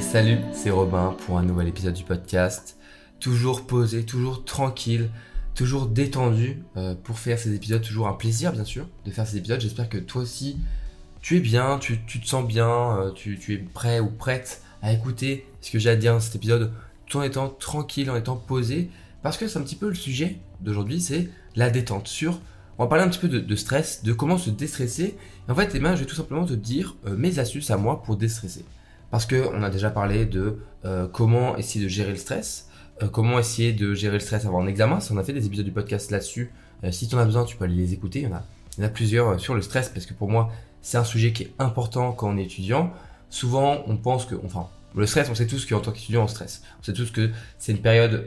Salut, c'est Robin pour un nouvel épisode du podcast. Toujours posé, toujours tranquille, toujours détendu euh, pour faire ces épisodes. Toujours un plaisir, bien sûr, de faire ces épisodes. J'espère que toi aussi, tu es bien, tu, te sens bien, euh, tu, es prêt ou prête à écouter ce que j'ai à dire dans cet épisode tout en étant tranquille, en étant posé. Parce que c'est un petit peu le sujet d'aujourd'hui, c'est la détente sur on va parler un petit peu de, stress, de comment se déstresser. en fait, eh je vais tout simplement te dire euh, mes astuces à moi pour déstresser. Parce qu'on a déjà parlé de euh, comment essayer de gérer le stress, euh, comment essayer de gérer le stress avant un examen. Si on a fait des épisodes du podcast là-dessus, euh, si tu en as besoin, tu peux aller les écouter. Il y en a, plusieurs sur le stress parce que pour moi, c'est un sujet qui est important quand on est étudiant. Souvent, on pense que, enfin, le stress, on sait tous qu'en tant qu'étudiant, on stresse. On sait tous que c'est une période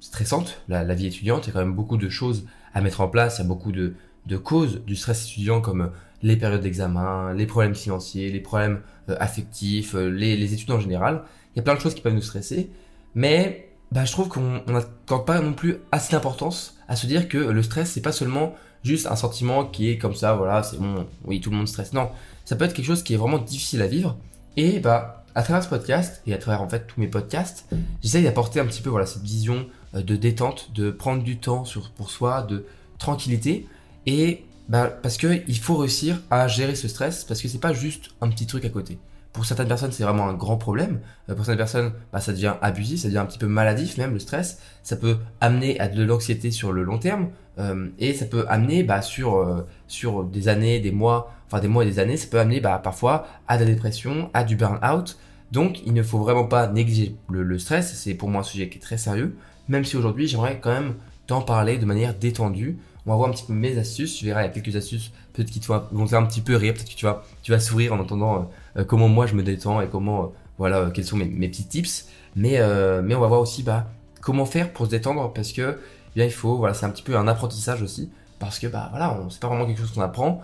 stressante, la, vie étudiante. Il y a quand même beaucoup de choses à mettre en place. Il y a beaucoup de causes du stress étudiant comme les périodes d'examen, les problèmes financiers, les problèmes euh, affectifs, euh, les, études en général. Il y a plein de choses qui peuvent nous stresser, mais bah, je trouve qu'on n'accorde pas non plus assez d'importance à se dire que le stress, c'est pas seulement juste un sentiment qui est comme ça, voilà, c'est bon, oui, tout le monde stresse. Non, ça peut être quelque chose qui est vraiment difficile à vivre. Et bah, à travers ce podcast et à travers en fait tous mes podcasts, j'essaye d'apporter un petit peu voilà cette vision euh, de détente, de prendre du temps pour soi, de tranquillité. Et bah, parce qu'il faut réussir à gérer ce stress, parce que c'est pas juste un petit truc à côté. Pour certaines personnes, c'est vraiment un grand problème. Euh, pour certaines personnes, bah, ça devient abusif, ça devient un petit peu maladif même, le stress. Ça peut amener à de l'anxiété sur le long terme, euh, et ça peut amener bah, sur, euh, sur des années, des mois, enfin des mois et des années, ça peut amener bah, parfois à de la dépression, à du burn-out. Donc il ne faut vraiment pas négliger le, le stress, c'est pour moi un sujet qui est très sérieux, même si aujourd'hui j'aimerais quand même t'en parler de manière détendue, on va voir un petit peu mes astuces. Tu verras, il y a quelques astuces peut-être qui te vont faire un petit peu rire, peut-être que tu vas, sourire en entendant euh, euh, comment moi je me détends et comment, euh, voilà, quels sont mes, petits tips. Mais, mais on va voir aussi bah, comment faire pour se détendre parce que eh bien il faut, voilà, c'est un petit peu un apprentissage aussi parce que bah voilà, c'est pas vraiment quelque chose qu'on apprend,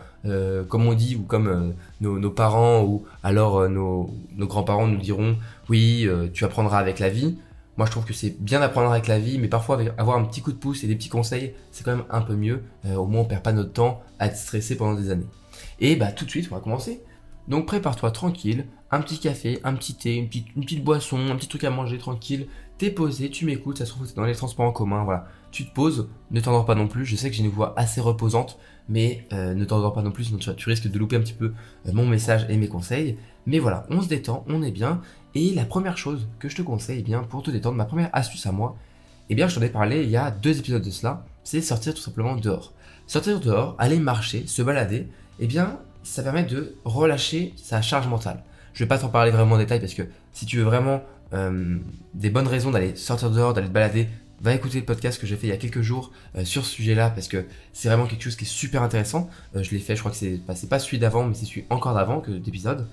comme on dit ou comme nos, parents ou alors nos, nos grands-parents nous diront oui, tu apprendras avec la vie. Moi, je trouve que c'est bien d'apprendre avec la vie, mais parfois avoir un petit coup de pouce et des petits conseils, c'est quand même un peu mieux. Euh, au moins, on perd pas notre temps à être stressé pendant des années. Et bah, tout de suite, on va commencer. Donc, prépare-toi tranquille, un petit café, un petit thé, une petite, boisson, un petit truc à manger tranquille. T'es posé, tu m'écoutes, ça se trouve, t'es dans les transports en commun, voilà. Tu te poses, ne t'endors pas non plus. Je sais que j'ai une voix assez reposante, mais euh, ne t'endors pas non plus, sinon tu, risques de louper un petit peu euh, mon message et mes conseils. Mais voilà, on se détend, on est bien. Et la première chose que je te conseille, eh bien, pour te détendre, ma première astuce à moi, eh bien, je t'en ai parlé il y a deux épisodes de cela, c'est sortir tout simplement dehors. Sortir dehors, aller marcher, se balader, eh bien, ça permet de relâcher sa charge mentale. Je vais pas t'en parler vraiment en détail parce que si tu veux vraiment euh, des bonnes raisons d'aller sortir dehors, d'aller te balader, va écouter le podcast que j'ai fait il y a quelques jours euh, sur ce sujet-là parce que c'est vraiment quelque chose qui est super intéressant. Euh, je l'ai fait, je crois que c'est bah, pas celui d'avant, mais c'est celui encore d'avant que d'épisode.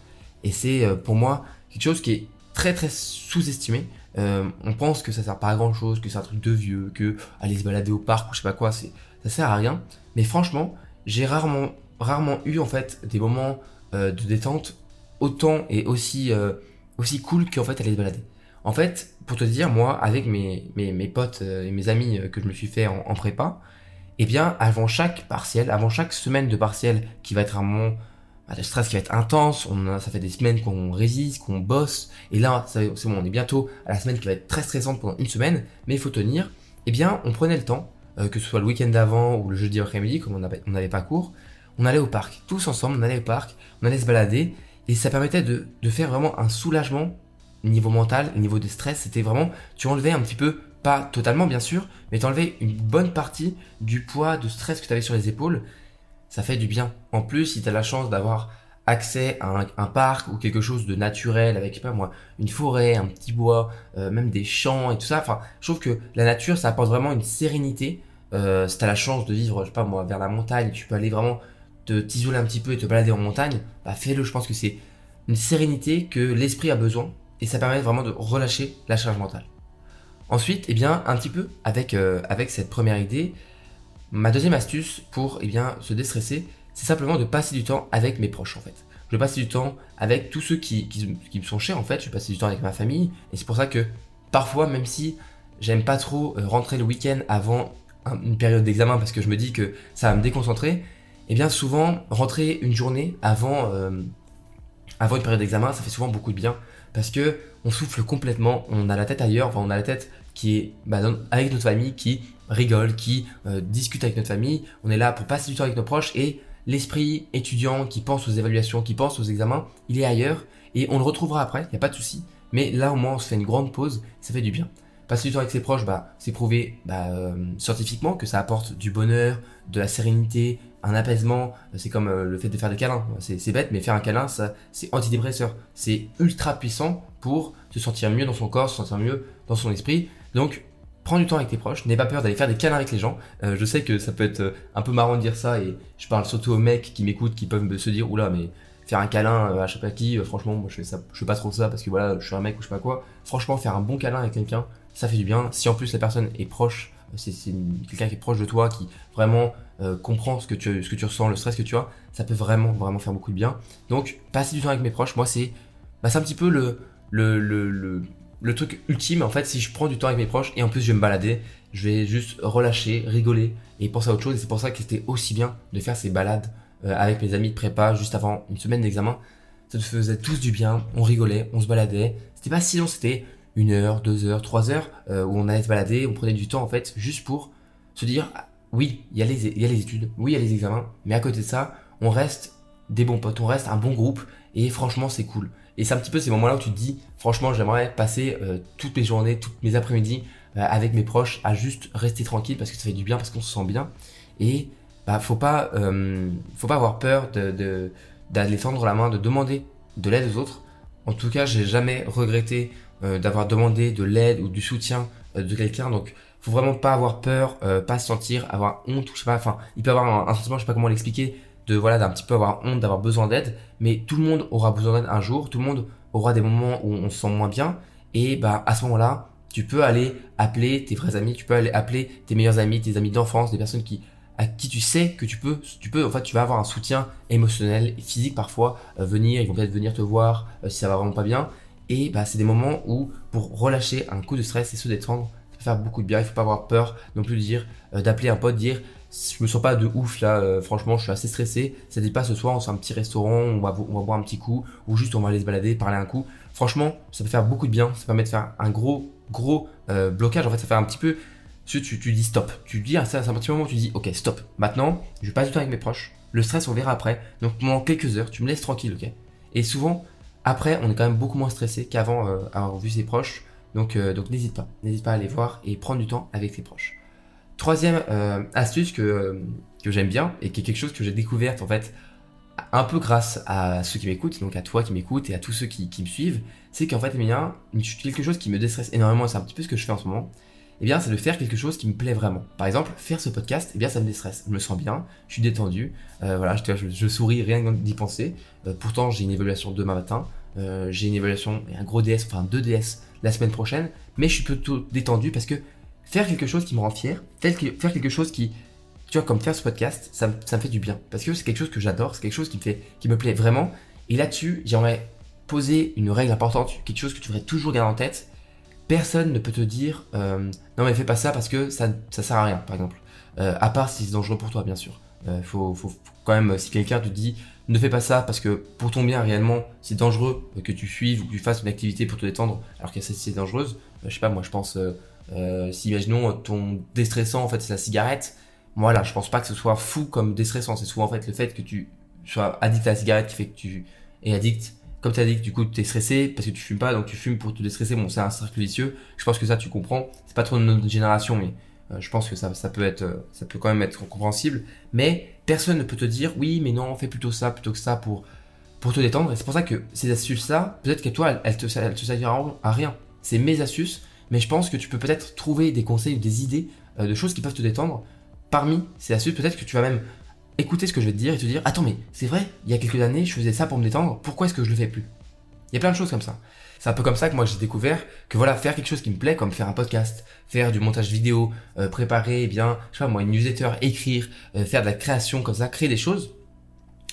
Et c'est pour moi quelque chose qui est très très sous-estimé. Euh, on pense que ça sert pas à grand chose, que c'est un truc de vieux, que aller se balader au parc ou je sais pas quoi, c'est ça sert à rien. Mais franchement, j'ai rarement rarement eu en fait des moments euh, de détente autant et aussi euh, aussi cool qu'en fait aller se balader. En fait, pour te dire, moi, avec mes, mes, potes et mes amis que je me suis fait en, prépa, eh bien, avant chaque partiel, avant chaque semaine de partiel qui va être un moment bah, le stress qui va être intense, on ça fait des semaines qu'on résiste, qu'on bosse, et là, c'est bon, on est bientôt à la semaine qui va être très stressante pendant une semaine, mais il faut tenir. Eh bien, on prenait le temps, euh, que ce soit le week-end d'avant ou le jeudi après-midi, comme on n'avait pas cours, on allait au parc, tous ensemble, on allait au parc, on allait se balader, et ça permettait de, de faire vraiment un soulagement niveau mental, niveau de stress, c'était vraiment, tu enlevais un petit peu, pas totalement bien sûr, mais tu enlevais une bonne partie du poids de stress que tu avais sur les épaules, ça fait du bien. En plus, si tu as la chance d'avoir accès à un, parc ou quelque chose de naturel avec, pas moi, une forêt, un petit bois, euh, même des champs et tout ça, enfin, je trouve que la nature, ça apporte vraiment une sérénité. Euh, si tu as la chance de vivre, je sais pas moi, vers la montagne, tu peux aller vraiment te t'isoler un petit peu et te balader en montagne, bah fais-le. Je pense que c'est une sérénité que l'esprit a besoin et ça permet vraiment de relâcher la charge mentale. Ensuite, eh bien, un petit peu avec, euh, avec cette première idée, Ma deuxième astuce pour eh bien, se déstresser, c'est simplement de passer du temps avec mes proches en fait. Je vais passer du temps avec tous ceux qui, qui, me sont chers en fait, je vais passer du temps avec ma famille, et c'est pour ça que parfois, même si j'aime pas trop euh, rentrer le week-end avant une période d'examen parce que je me dis que ça va me déconcentrer, et eh bien souvent rentrer une journée avant, euh, avant une période d'examen, ça fait souvent beaucoup de bien parce que on souffle complètement, on a la tête ailleurs, on a la tête qui est bah, avec notre famille, qui rigole, qui euh, discute avec notre famille. On est là pour passer du temps avec nos proches et l'esprit étudiant qui pense aux évaluations, qui pense aux examens, il est ailleurs et on le retrouvera après, il n'y a pas de souci. Mais là au moins on se fait une grande pause, ça fait du bien. Passer du temps avec ses proches, bah, c'est prouvé bah, euh, scientifiquement que ça apporte du bonheur, de la sérénité, un apaisement. C'est comme euh, le fait de faire des câlins. C'est bête, mais faire un câlin, ça, c'est antidépresseur. C'est ultra puissant pour se sentir mieux dans son corps, se sentir mieux dans son esprit. Donc, prends du temps avec tes proches, n'aie pas peur d'aller faire des câlins avec les gens. Euh, je sais que ça peut être un peu marrant de dire ça et je parle surtout aux mecs qui m'écoutent qui peuvent se dire oula mais faire un câlin à je sais pas qui, franchement moi je fais ça, je fais pas trop ça parce que voilà je suis un mec ou je sais pas quoi. Franchement faire un bon câlin avec quelqu'un, ça fait du bien. Si en plus la personne est proche, c'est quelqu'un qui est proche de toi, qui vraiment euh, comprend ce que, tu, ce que tu ressens, le stress que tu as, ça peut vraiment, vraiment faire beaucoup de bien. Donc, passer du temps avec mes proches, moi, c'est bah, un petit peu le, le, le, le, truc ultime. En fait, si je prends du temps avec mes proches et en plus je vais me balader, je vais juste relâcher, rigoler et penser à autre chose. Et c'est pour ça que c'était aussi bien de faire ces balades euh, avec mes amis de prépa juste avant une semaine d'examen. Ça nous faisait tous du bien, on rigolait, on se baladait. C'était pas si long, c'était une heure, deux heures, trois heures, euh, où on allait se balader, on prenait du temps en fait, juste pour se dire, ah, oui, il y, a les, y a les études, oui, il y a les examens, mais à côté de ça, on reste des bons potes, on reste un bon groupe, et franchement, c'est cool. Et c'est un petit peu ces moments-là où tu te dis, franchement, j'aimerais passer euh, toutes mes journées, toutes mes après-midi euh, avec mes proches, à juste rester tranquille parce que ça fait du bien, parce qu'on se sent bien. Et bah, faut pas, faut pas avoir peur de d'aller tendre la main, de demander de l'aide aux autres. En tout cas, j'ai jamais regretté d'avoir demandé de l'aide ou du soutien euh, de quelqu'un. Donc, faut vraiment pas avoir peur, euh, pas se sentir, avoir honte, je sais pas. Enfin, il peut avoir un, sentiment, je sais pas comment l'expliquer, de voilà, d'un petit peu avoir honte, d'avoir besoin d'aide. Mais tout le monde aura besoin d'aide un jour. Tout le monde aura des moments où on se sent moins bien. Et bah, à ce moment-là, tu peux aller appeler tes vrais amis, tu peux aller appeler tes meilleurs amis, tes amis d'enfance, des personnes qui à qui tu sais que tu peux, tu peux, en fait, tu vas avoir un soutien émotionnel physique parfois, venir, ils vont peut-être venir te voir si ça va vraiment pas bien, et bah, c'est des moments où, pour relâcher un coup de stress et se détendre, ça peut faire beaucoup de bien. Il faut pas avoir peur non plus de dire, euh, d'appeler un pote, dire, je me sens pas de ouf là, euh, franchement, je suis assez stressé. Ça dit pas ce soir, on se un petit restaurant, on va, on va boire un petit coup, ou juste on va aller se balader, parler un coup. Franchement, ça peut faire beaucoup de bien. Ça permet de faire un gros, gros euh, blocage. En fait, ça fait un petit peu. Tu, tu, tu dis stop. Tu dis, c'est un petit moment tu dis, ok, stop. Maintenant, je passe du temps avec mes proches. Le stress, on verra après. Donc pendant quelques heures, tu me laisses tranquille, ok? Et souvent, après, on est quand même beaucoup moins stressé qu'avant euh, avoir vu ses proches. Donc, euh, donc n'hésite pas, n'hésite pas à aller voir et prendre du temps avec tes proches. Troisième euh, astuce que, que j'aime bien et qui est quelque chose que j'ai découverte en fait un peu grâce à ceux qui m'écoutent, donc à toi qui m'écoutes et à tous ceux qui, qui me suivent, c'est qu'en fait, il y a quelque chose qui me déstresse énormément, c'est un petit peu ce que je fais en ce moment, eh bien, c'est de faire quelque chose qui me plaît vraiment. Par exemple, faire ce podcast, eh bien, ça me déstresse. Je me sens bien, je suis détendu, euh, voilà, je, souris rien d'y penser. Euh, pourtant, j'ai une évaluation demain matin, euh, j'ai une évaluation et un gros DS, enfin deux DS la semaine prochaine, mais je suis plutôt détendu parce que faire quelque chose qui me rend fier, faire quelque chose qui, tu vois, comme faire ce podcast, ça, ça me fait du bien. Parce que c'est quelque chose que j'adore, c'est quelque chose qui me qui me plaît vraiment. Et là-dessus, j'aimerais poser une règle importante, quelque chose que tu devrais toujours garder en tête, personne ne peut te dire euh, non mais fais pas ça parce que ça, ça sert à rien par exemple. Euh, à part si c'est dangereux pour toi bien sûr. Euh, faut, faut, quand même si quelqu'un te dit ne fais pas ça parce que pour ton bien réellement c'est dangereux que tu suives ou que tu fasses une activité pour te détendre alors que c'est dangereuse je sais pas moi je pense si imaginons ton déstressant en fait c'est la cigarette moi là je pense pas que ce soit fou comme déstressant. C'est souvent en fait le fait que tu sois addict à la cigarette qui fait que tu es addict comme tu as dit que du coup tu es stressé parce que tu fumes pas, donc tu fumes pour te déstresser, bon c'est un cercle vicieux, je pense que ça tu comprends, c'est pas trop de notre génération, mais euh, je pense que ça, ça peut être, euh, ça peut quand même être compréhensible, mais personne ne peut te dire oui mais non fais plutôt ça plutôt que ça pour, pour te détendre, et c'est pour ça que ces astuces là, peut-être que toi elles, te, elles serviront à rien, c'est mes astuces, mais je pense que tu peux peut-être trouver des conseils des idées euh, de choses qui peuvent te détendre parmi ces astuces, peut-être que tu vas même écouter ce que je vais te dire et te dire Attends, mais c'est vrai, il y a quelques années, je faisais ça pour me détendre, pourquoi est-ce que je le fais plus? Il y a plein de choses comme ça. C'est un peu comme ça que moi j'ai découvert que voilà, faire quelque chose qui me plaît, comme faire un podcast, faire du montage vidéo, euh, préparer, eh bien, je sais pas moi, une newsletter, écrire, euh, faire de la création comme ça, créer des choses,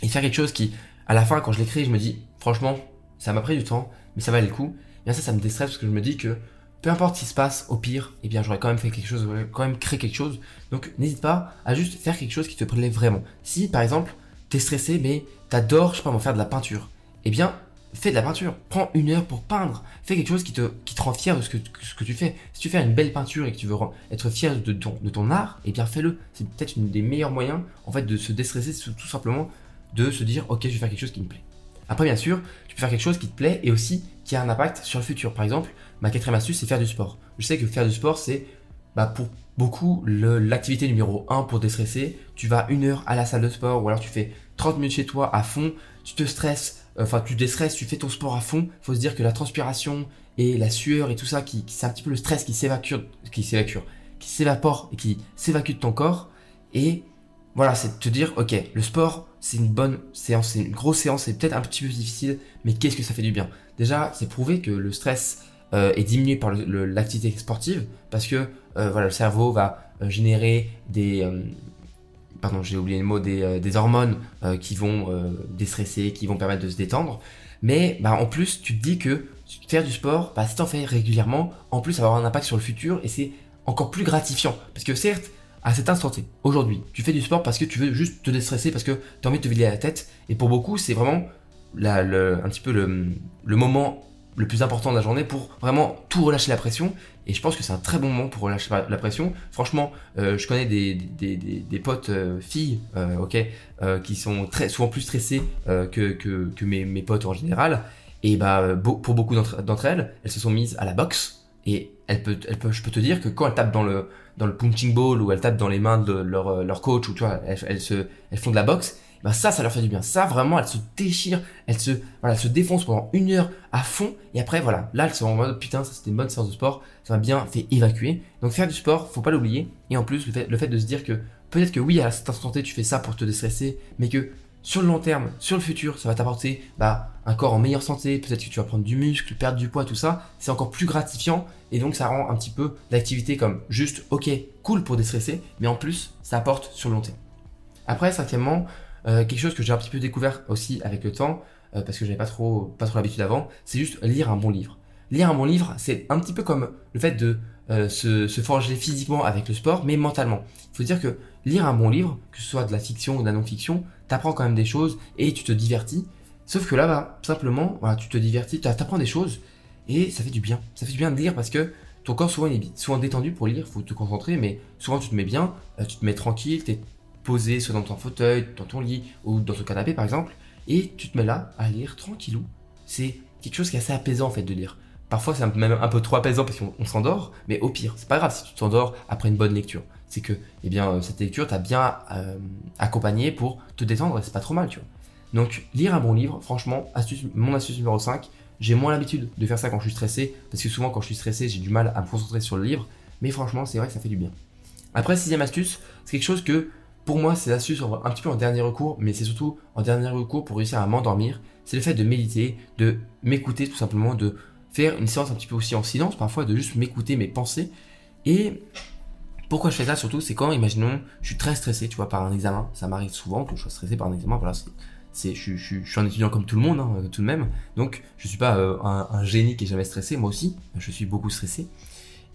et faire quelque chose qui, à la fin, quand je l'écris, je me dis, franchement, ça m'a pris du temps, mais ça valait le coup. Et bien ça, ça me déstresse parce que je me dis que peu importe ce qui se passe, au pire, eh bien, j'aurais quand même fait quelque chose, j'aurais quand même créé quelque chose. Donc, n'hésite pas à juste faire quelque chose qui te plaît vraiment. Si, par exemple, t'es stressé, mais t'adores, je sais pas, faire de la peinture, eh bien, fais de la peinture. Prends une heure pour peindre. Fais quelque chose qui te, qui te rend fier de ce que, ce que tu fais. Si tu fais une belle peinture et que tu veux être fier de ton, de ton art, eh bien fais-le. C'est peut-être une des meilleurs moyens en fait de se déstresser, tout simplement de se dire ok je vais faire quelque chose qui me plaît. Après bien sûr, tu peux faire quelque chose qui te plaît et aussi qui a un impact sur le futur. Par exemple, ma quatrième astuce c'est faire du sport. Je sais que faire du sport c'est bah, pour beaucoup l'activité numéro 1 pour déstresser. Tu vas une heure à la salle de sport ou alors tu fais 30 minutes chez toi à fond, tu te stresses, enfin tu déstresses, tu fais ton sport à fond. Il faut se dire que la transpiration et la sueur et tout ça, qui, c'est un petit peu le stress qui s'évacue, qui s'évacue, qui s'évapore et qui s'évacue de ton corps. Et voilà, c'est de te dire, ok, le sport, c'est une bonne séance, c'est une grosse séance, c'est peut-être un petit peu difficile, mais qu'est-ce que ça fait du bien? Déjà, c'est prouvé que le stress euh, est diminué par l'activité sportive, parce que euh, voilà, le cerveau va euh, générer des pardon, j'ai oublié le mot, des, hormones qui vont déstresser, qui vont permettre de se détendre. Mais bah, en plus, tu te dis que faire du sport, bah, si tu en fais régulièrement, en plus, ça va avoir un impact sur le futur et c'est encore plus gratifiant. Parce que certes, à cet instant T, aujourd'hui, tu fais du sport parce que tu veux juste te déstresser, parce que tu as envie de te vider la tête. Et pour beaucoup, c'est vraiment un petit peu le, le moment le plus important de la journée pour vraiment tout relâcher la pression. Et je pense que c'est un très bon moment pour relâcher la pression. Franchement, euh, je connais des, des, des, des potes euh, filles, euh, ok, qui sont très souvent plus stressées que, que, que mes, mes, potes en général. Et bah, pour beaucoup d'entre elles, elles se sont mises à la boxe. Et elles peut, elles peut, je peux te dire que quand elles tapent dans le, dans le punching ball ou elles tapent dans les mains de leur, leur coach ou tu vois, elles, se, elles font de la boxe, ben ça, ça leur fait du bien. Ça, vraiment, elles se déchirent, elles se, voilà, se défoncent pendant une heure à fond, et après, voilà, là, elles sont en mode, putain, ça c'était une bonne séance de sport, ça m'a bien fait évacuer. Donc faire du sport, faut pas l'oublier, et en plus, le fait, le fait de se dire que, peut-être que oui, à cet instant T, tu fais ça pour te déstresser, mais que sur le long terme, sur le futur, ça va t'apporter bah, un corps en meilleure santé, peut-être que tu vas prendre du muscle, perdre du poids, tout ça, c'est encore plus gratifiant et donc ça rend un petit peu l'activité comme juste ok, cool pour déstresser, mais en plus ça apporte sur le long terme. Après, cinquièmement, euh, quelque chose que j'ai un petit peu découvert aussi avec le temps, euh, parce que j'avais pas trop, pas trop l'habitude avant, c'est juste lire un bon livre. Lire un bon livre, c'est un petit peu comme le fait de euh, se, se, forger physiquement avec le sport, mais mentalement. Il faut dire que lire un bon livre, que ce soit de la fiction ou de la non-fiction, t'apprends quand même des choses et tu te divertis. Sauf que là, bah, simplement, voilà, tu te divertis, tu apprends des choses et ça fait du bien. Ça fait du bien de lire parce que ton corps souvent il est souvent détendu pour lire, faut te concentrer, mais souvent tu te mets bien, tu te mets tranquille, t'es posé soit dans ton fauteuil, dans ton lit ou dans ton canapé par exemple, et tu te mets là à lire tranquillou. C'est quelque chose qui est assez apaisant en fait de lire. Parfois c'est même un peu trop apaisant parce qu'on s'endort, mais au pire, c'est pas grave si tu t'endors après une bonne lecture. C'est que, eh bien, euh, cette lecture t'a bien euh, accompagné pour te détendre et c'est pas trop mal, tu vois. Donc, lire un bon livre, franchement, astuce, mon astuce numéro 5, j'ai moins l'habitude de faire ça quand je suis stressé, parce que souvent quand je suis stressé, j'ai du mal à me concentrer sur le livre, mais franchement, c'est vrai que ça fait du bien. Après, sixième astuce, c'est quelque chose que pour moi, c'est l'astuce un petit peu en dernier recours, mais c'est surtout en dernier recours pour réussir à m'endormir. C'est le fait de méditer, de m'écouter tout simplement, de faire une séance un petit peu aussi en silence, parfois de juste m'écouter mes pensées. Et pourquoi je fais ça surtout, c'est quand, imaginons, je suis très stressé, tu vois, par un examen. Ça m'arrive souvent que je sois stressé par un examen. Voilà, c'est, je, je, suis un étudiant comme tout le monde, hein, tout de même. Donc, je suis pas euh, un, génie qui est jamais stressé. Moi aussi, je suis beaucoup stressé.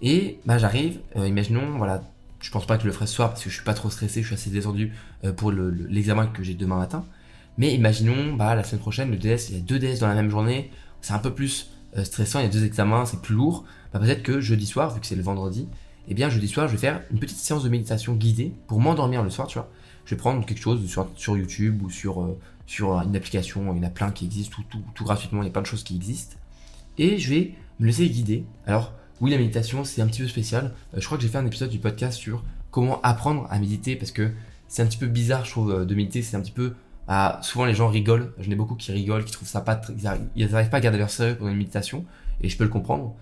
Et bah, j'arrive, euh, imaginons, voilà, je pense pas que je le ferai ce soir parce que je suis pas trop stressé, je suis assez détendu euh, pour l'examen que j'ai demain matin. Mais imaginons, bah, la semaine prochaine, le DS, il y a deux DS dans la même journée, c'est un peu plus euh, stressant, il y a deux examens, c'est plus lourd. Bah, peut-être que jeudi soir, vu que c'est le vendredi, eh bien jeudi soir, je vais faire une petite séance de méditation guidée pour m'endormir le soir, tu vois. Je vais prendre quelque chose sur, YouTube ou sur, euh, sur une application, il y en a plein qui existent, tout, tout, gratuitement, il y a plein de choses qui existent. Et je vais me laisser guider. Alors, oui, la méditation, c'est un petit peu spécial. Euh, je crois que j'ai fait un épisode du podcast sur comment apprendre à méditer parce que c'est un petit peu bizarre, je trouve, euh, de méditer. C'est un petit peu. Ah, souvent, les gens rigolent. J'en ai beaucoup qui rigolent, qui trouvent ça pas. Ils n'arrivent pas à garder leur sérieux pendant une méditation et je peux le comprendre.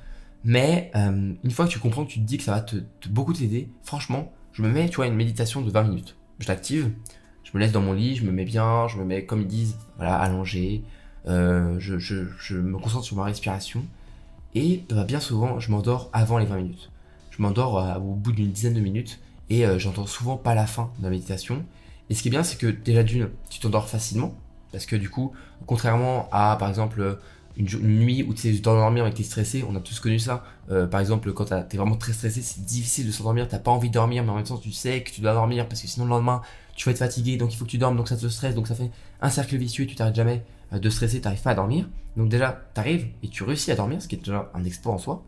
Mais euh, une fois que tu comprends que tu te dis que ça va te, beaucoup t'aider, franchement, je me mets, tu vois, une méditation de 20 minutes. Je l'active, je me laisse dans mon lit, je me mets bien, je me mets, comme ils disent, allongé. je, je, me concentre sur ma respiration et bah, bien souvent, je m'endors avant les 20 minutes. Je m'endors euh, au bout d'une dizaine de minutes et euh, j'entends souvent pas la fin de la méditation. Et ce qui est bien, c'est que déjà d'une, tu t'endors facilement. Parce que du coup, contrairement à par exemple une, nuit où tu sais t'endormir et que es stressé, on a tous connu ça. Euh, par exemple, quand t'es vraiment très stressé, c'est difficile de s'endormir, t'as pas envie de dormir, mais en même temps tu sais que tu dois dormir parce que sinon le lendemain tu vas être fatigué, donc il faut que tu dormes, donc ça te stresse, donc ça fait un cercle vicieux, tu t'arrêtes jamais euh, de stresser, tu n'arrives pas à dormir. Donc déjà, tu arrives et tu réussis à dormir, ce qui est déjà un exploit en soi.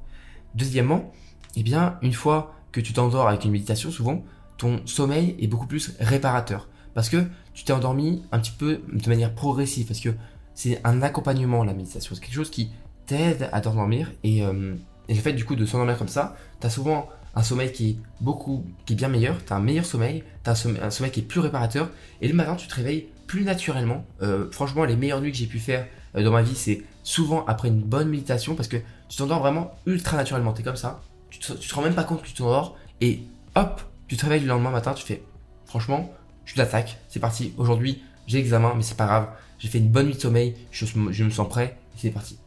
Deuxièmement, eh bien, une fois que tu t'endors avec une méditation, souvent, ton sommeil est beaucoup plus réparateur. Parce que tu t'es endormi un petit peu de manière progressive, parce que c'est un accompagnement la méditation. C'est quelque chose qui t'aide à t'endormir et, euh, et le fait du coup de s'endormir comme ça, tu as souvent un sommeil qui est beaucoup, qui est bien meilleur, tu as un meilleur sommeil, tu as un sommeil, qui est plus réparateur, et le matin tu te réveilles plus naturellement. Euh, franchement, les meilleures nuits que j'ai pu faire euh, dans ma vie, c'est souvent après une bonne méditation, parce que tu t'endors vraiment ultra naturellement, tu es comme ça, tu te, te rends même pas compte que tu t'endors, et hop, tu te réveilles le lendemain matin, tu fais, franchement, je l'attaque, c'est parti, aujourd'hui j'ai examen, mais c'est pas grave, j'ai fait une bonne nuit de sommeil, je, je me sens prêt, c'est parti.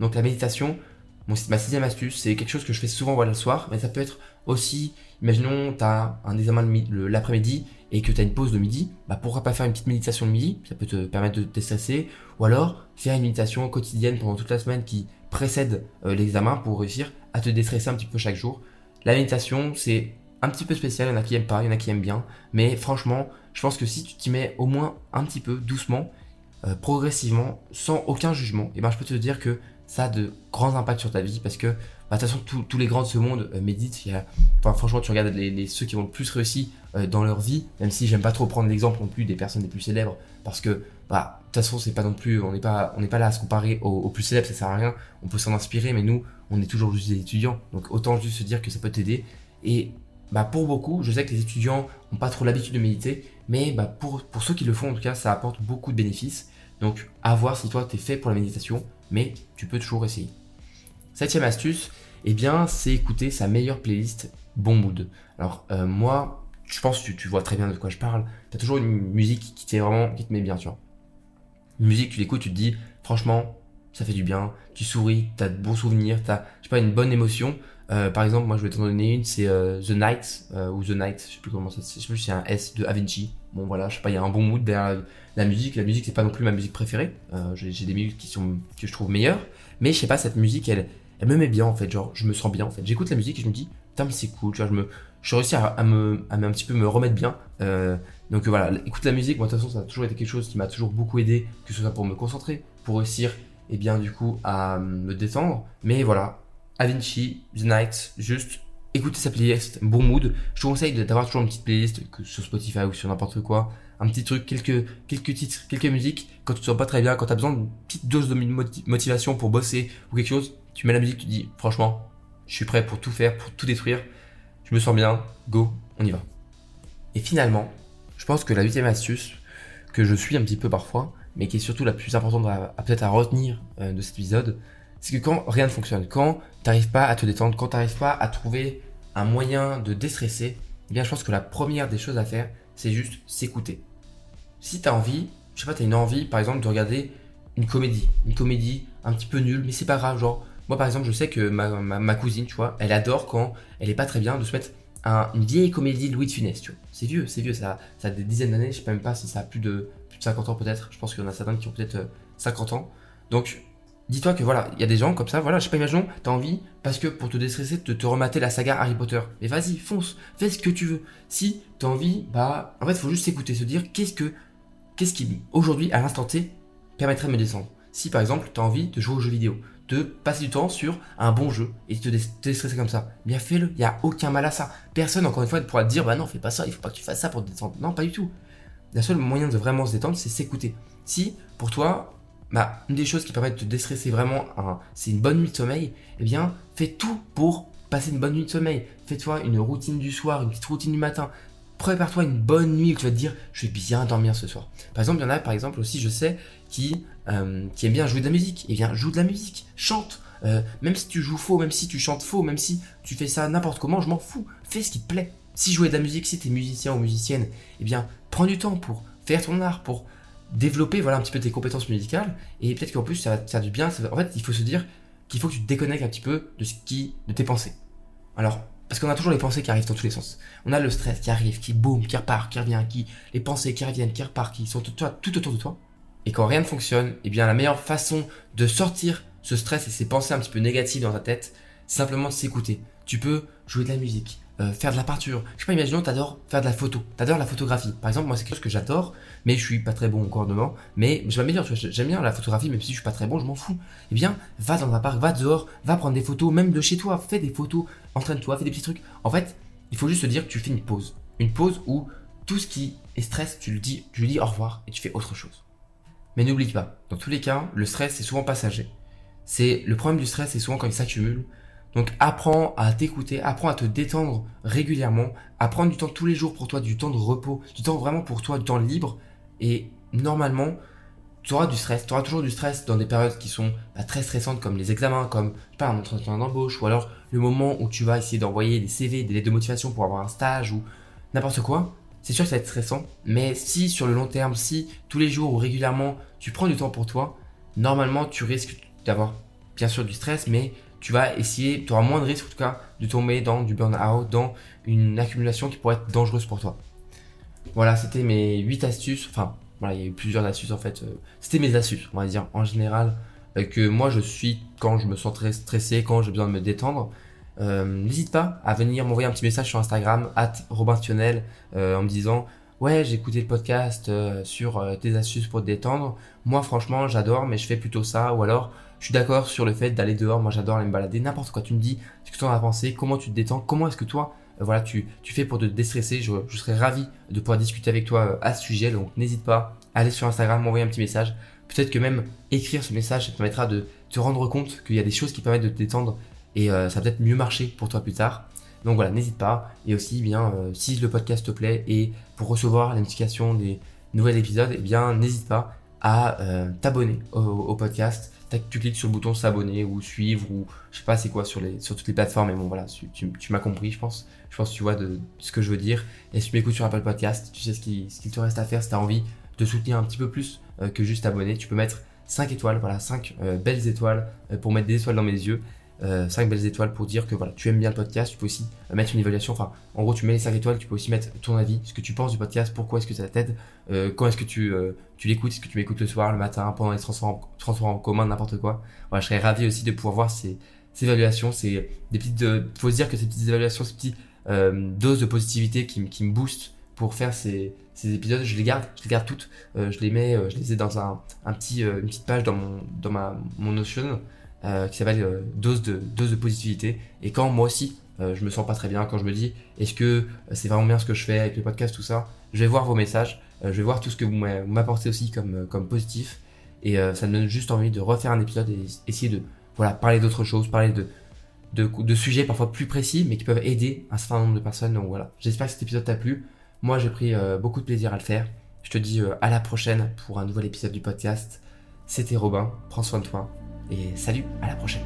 Donc la méditation, ma sixième astuce, c'est quelque chose que je fais souvent voilà, le soir, mais ça peut être aussi, imaginons, tu as un examen l'après-midi et que tu as une pause de midi, bah pourquoi pas faire une petite méditation le midi, ça peut te permettre de te déstresser, ou alors faire une méditation quotidienne pendant toute la semaine qui précède euh, l'examen pour réussir à te déstresser un petit peu chaque jour. La méditation, c'est un petit peu spécial, il y en a qui aiment pas, il y en a qui aiment bien, mais franchement, je pense que si tu t'y mets au moins un petit peu, doucement, euh, progressivement, sans aucun jugement, et eh ben je peux te dire que ça a de grands impacts sur ta vie parce que bah, de toute façon tous les grands de ce monde euh, méditent. Franchement, tu regardes les, ceux qui ont le plus réussi euh, dans leur vie, même si j'aime pas trop prendre l'exemple non plus des personnes les plus célèbres parce que bah, de toute façon c'est pas non plus, on n'est pas, on n'est pas là à se comparer aux, plus célèbres, ça sert à rien. On peut s'en inspirer, mais nous, on est toujours juste des étudiants, donc autant juste se dire que ça peut t'aider. Et bah, pour beaucoup, je sais que les étudiants n'ont pas trop l'habitude de méditer, mais bah, pour, pour ceux qui le font en tout cas, ça apporte beaucoup de bénéfices. Donc à voir si toi tu es fait pour la méditation mais tu peux toujours essayer. Septième astuce, eh bien, c'est écouter sa meilleure playlist Bon Mood. Alors, euh, moi, je pense que tu, vois très bien de quoi je parle. Tu as toujours une musique qui vraiment, qui te met bien, tu vois. Une musique, tu l'écoutes, tu te dis, franchement, ça fait du bien, tu souris, tu as de bons souvenirs, tu as, je sais pas, une bonne émotion. Euh, par exemple, moi, je vais t'en donner une, c'est euh, The Night, ou The Night, je sais plus comment ça, je sais plus, c'est un S de Avinci. Bon, voilà, je sais pas, il y a un bon mood derrière la musique, la musique c'est pas non plus ma musique préférée. Euh, j'ai des musiques qui sont que je trouve meilleures, mais je sais pas cette musique elle me met bien en fait, genre je me sens bien en fait. J'écoute la musique et je me dis putain mais c'est cool, tu vois, je me je réussis à, me à un petit peu me remettre bien. Euh, donc voilà, écoute la musique, moi de toute façon ça a toujours été quelque chose qui m'a toujours beaucoup aidé, que ce soit pour me concentrer, pour réussir et bien du coup à me détendre. Mais voilà, Avinci, The Night, juste écoutez sa playlist, bon mood. Je vous conseille d'avoir toujours une petite playlist, que sur Spotify ou sur n'importe quoi. Un petit truc, quelques, quelques titres, quelques musiques. Quand tu te sens pas très bien, quand tu as besoin d'une petite dose de motivation pour bosser ou quelque chose, tu mets la musique, tu dis, franchement, je suis prêt pour tout faire, pour tout détruire. Je me sens bien, go, on y va. Et finalement, je pense que la huitième astuce, que je suis un petit peu parfois, mais qui est surtout la plus importante à, peut-être à retenir euh, de cet épisode, c'est que quand rien ne fonctionne, quand tu n'arrives pas à te détendre, quand tu n'arrives pas à trouver un moyen de déstresser, eh bien je pense que la première des choses à faire, c'est juste s'écouter. Si tu as envie, je sais pas, tu as une envie par exemple de regarder une comédie, une comédie un petit peu nulle, mais c'est pas grave, genre moi par exemple je sais que ma, cousine, tu vois, elle adore quand elle est pas très bien de se mettre une vieille comédie de Louis de Funès, tu vois. C'est vieux, c'est vieux, ça, ça a des dizaines d'années, je sais même pas si ça a plus de, plus de 50 ans peut-être, je pense qu'il y en a certains qui ont peut-être 50 euh, ans. Donc dis-toi que voilà, il y a des gens comme ça, voilà, je sais pas, imaginons, t'as envie, parce que pour te déstresser, de te remater la saga Harry Potter. Mais vas-y, fonce, fais ce que tu veux. Si t'as envie, bah, en fait, faut juste s'écouter, se dire qu'est-ce que, qu'est-ce qui, aujourd'hui, à l'instant T, permettrait de me descendre. Si par exemple, t'as envie de jouer aux jeux vidéo, de passer du temps sur un bon jeu et de te déstresser comme ça, bien fais-le, il y a aucun mal à ça. Personne, encore une fois, ne pourra te dire, bah non, fais pas ça, il faut pas que tu fasses ça pour te détendre. Non, pas du tout. Le seul moyen de vraiment se détendre, c'est s'écouter. Si, pour toi, bah, une des choses qui permet de te déstresser vraiment, c'est une bonne nuit de sommeil, eh bien, fais tout pour passer une bonne nuit de sommeil. Fais-toi une routine du soir, une petite routine du matin. Prépare-toi une bonne nuit où tu vas te dire, je vais bien dormir ce soir. Par exemple, il y en a, par exemple, aussi, je sais, qui, euh, qui aiment bien jouer de la musique. Eh bien, joue de la musique, chante. Euh, même si tu joues faux, même si tu chantes faux, même si tu fais ça n'importe comment, je m'en fous. Fais ce qui te plaît. Si jouer de la musique, si tu es musicien ou musicienne, eh bien, prends du temps pour faire ton art, pour développer voilà un petit peu tes compétences musicales et peut-être qu'en plus ça va te faire du bien. en fait, il faut se dire qu'il faut que tu te déconnectes un petit peu de ce qui, de tes pensées. Alors, parce qu'on a toujours les pensées qui arrivent dans tous les sens. On a le stress qui arrive, qui boum, qui repart, qui revient, qui les pensées qui reviennent, qui repartent, qui sont tout, autour de toi. Et quand rien ne fonctionne, eh bien la meilleure façon de sortir ce stress et ces pensées un petit peu négatives dans ta tête, c'est simplement de s'écouter. Tu peux jouer de la musique, euh, faire de la peinture. Je sais pas, imaginons, t'adores faire de la photo, t'adores la photographie. Par exemple, moi, c'est quelque chose que j'adore, mais je suis pas très bon encore dedans. Mais je m'améliore, j'aime bien la photographie, même si je suis pas très bon, je m'en fous. Eh bien, va dans un parc, va dehors, va prendre des photos, même de chez toi, fais des photos, entraîne-toi, fais des petits trucs. En fait, il faut juste se dire que tu fais une pause. Une pause où tout ce qui est stress, tu le dis, tu lui dis au revoir et tu fais autre chose. Mais n'oublie pas, dans tous les cas, le stress est souvent passager. C'est le problème du stress, c'est souvent quand il s'accumule. Donc apprends à t'écouter, apprends à te détendre régulièrement, à prendre du temps tous les jours pour toi, du temps de repos, du temps vraiment pour toi, du temps libre. Et normalement, tu auras du stress, tu auras toujours du stress dans des périodes qui sont très stressantes comme les examens, comme pas un entretien d'embauche, ou alors le moment où tu vas essayer d'envoyer des CV, des lettres de motivation pour avoir un stage ou n'importe quoi. C'est sûr que ça va être stressant, mais si sur le long terme, si tous les jours ou régulièrement tu prends du temps pour toi, normalement tu risques d'avoir bien sûr du stress, mais tu vas essayer, tu auras moins de risques en tout cas de tomber dans du burn-out, dans une accumulation qui pourrait être dangereuse pour toi. Voilà, c'était mes 8 astuces, enfin voilà, il y a eu plusieurs astuces en fait. Euh, c'était mes astuces, on va dire, en général, euh, que moi je suis quand je me sens très stressé, quand j'ai besoin de me détendre. Euh, n'hésite pas à venir m'envoyer un petit message sur Instagram, at Robin en me disant Ouais, j'ai écouté le podcast sur tes astuces pour te détendre. Moi, franchement, j'adore, mais je fais plutôt ça. Ou alors, je suis d'accord sur le fait d'aller dehors. Moi, j'adore aller me balader. N'importe quoi. Tu me dis ce que tu en as pensé, comment tu te détends, comment est-ce que toi, euh, voilà, tu, tu fais pour te déstresser. Je, je serais ravi de pouvoir discuter avec toi euh, à ce sujet. Donc, n'hésite pas à aller sur Instagram, m'envoyer un petit message. Peut-être que même écrire ce message, ça te permettra de te rendre compte qu'il y a des choses qui permettent de te détendre et euh, ça va peut-être mieux marcher pour toi plus tard. Donc voilà, n'hésite pas. Et aussi, eh bien, si le podcast te plaît et pour recevoir la notification des nouveaux épisodes, eh bien, n'hésite pas à t'abonner au, podcast tu cliques sur le bouton s'abonner ou suivre ou je sais pas c'est quoi sur, les, sur toutes les plateformes. Mais bon, voilà, tu, m'as compris, je pense. Je pense que tu vois de, ce que je veux dire. Et si tu m'écoutes sur Apple Podcast, tu sais ce qu'il te reste à faire si tu as envie de soutenir un petit peu plus euh, que juste abonner. Tu peux mettre 5 étoiles, voilà, 5 euh, belles étoiles euh, pour mettre des étoiles dans mes yeux. 5 belles étoiles pour dire que voilà, tu aimes bien le podcast. Tu peux aussi mettre une évaluation. Enfin, en gros, tu mets les 5 étoiles. Tu peux aussi mettre ton avis, ce que tu penses du podcast, pourquoi est-ce que ça t'aide, quand est-ce que tu, tu l'écoutes, est-ce que tu m'écoutes le soir, le matin, pendant les transports, transports en commun, n'importe quoi. Voilà, je serais ravi aussi de pouvoir voir ces, évaluations. C'est des petites. Il faut se dire que ces petites évaluations, ces petites doses de positivité qui, qui me boostent pour faire ces, ces épisodes, je les garde, je les garde toutes, euh, je les mets, euh, je les ai dans un, un petit, euh, une petite page dans mon, dans ma, mon Notion qui s'appelle dose de, dose de positivité. Et quand moi aussi, je me sens pas très bien, quand je me dis, est-ce que c'est vraiment bien ce que je fais avec le podcast, tout ça, je vais voir vos messages, je vais voir tout ce que vous m'apportez aussi comme, comme positif. Et ça me donne juste envie de refaire un épisode et essayer de voilà, parler d'autres choses, parler de, de, de, sujets parfois plus précis, mais qui peuvent aider un certain nombre de personnes. Donc voilà, j'espère que cet épisode t'a plu. Moi, j'ai pris euh, beaucoup de plaisir à le faire. Je te dis euh, à la prochaine pour un nouvel épisode du podcast. C'était Robin, prends soin de toi et salut, à la prochaine.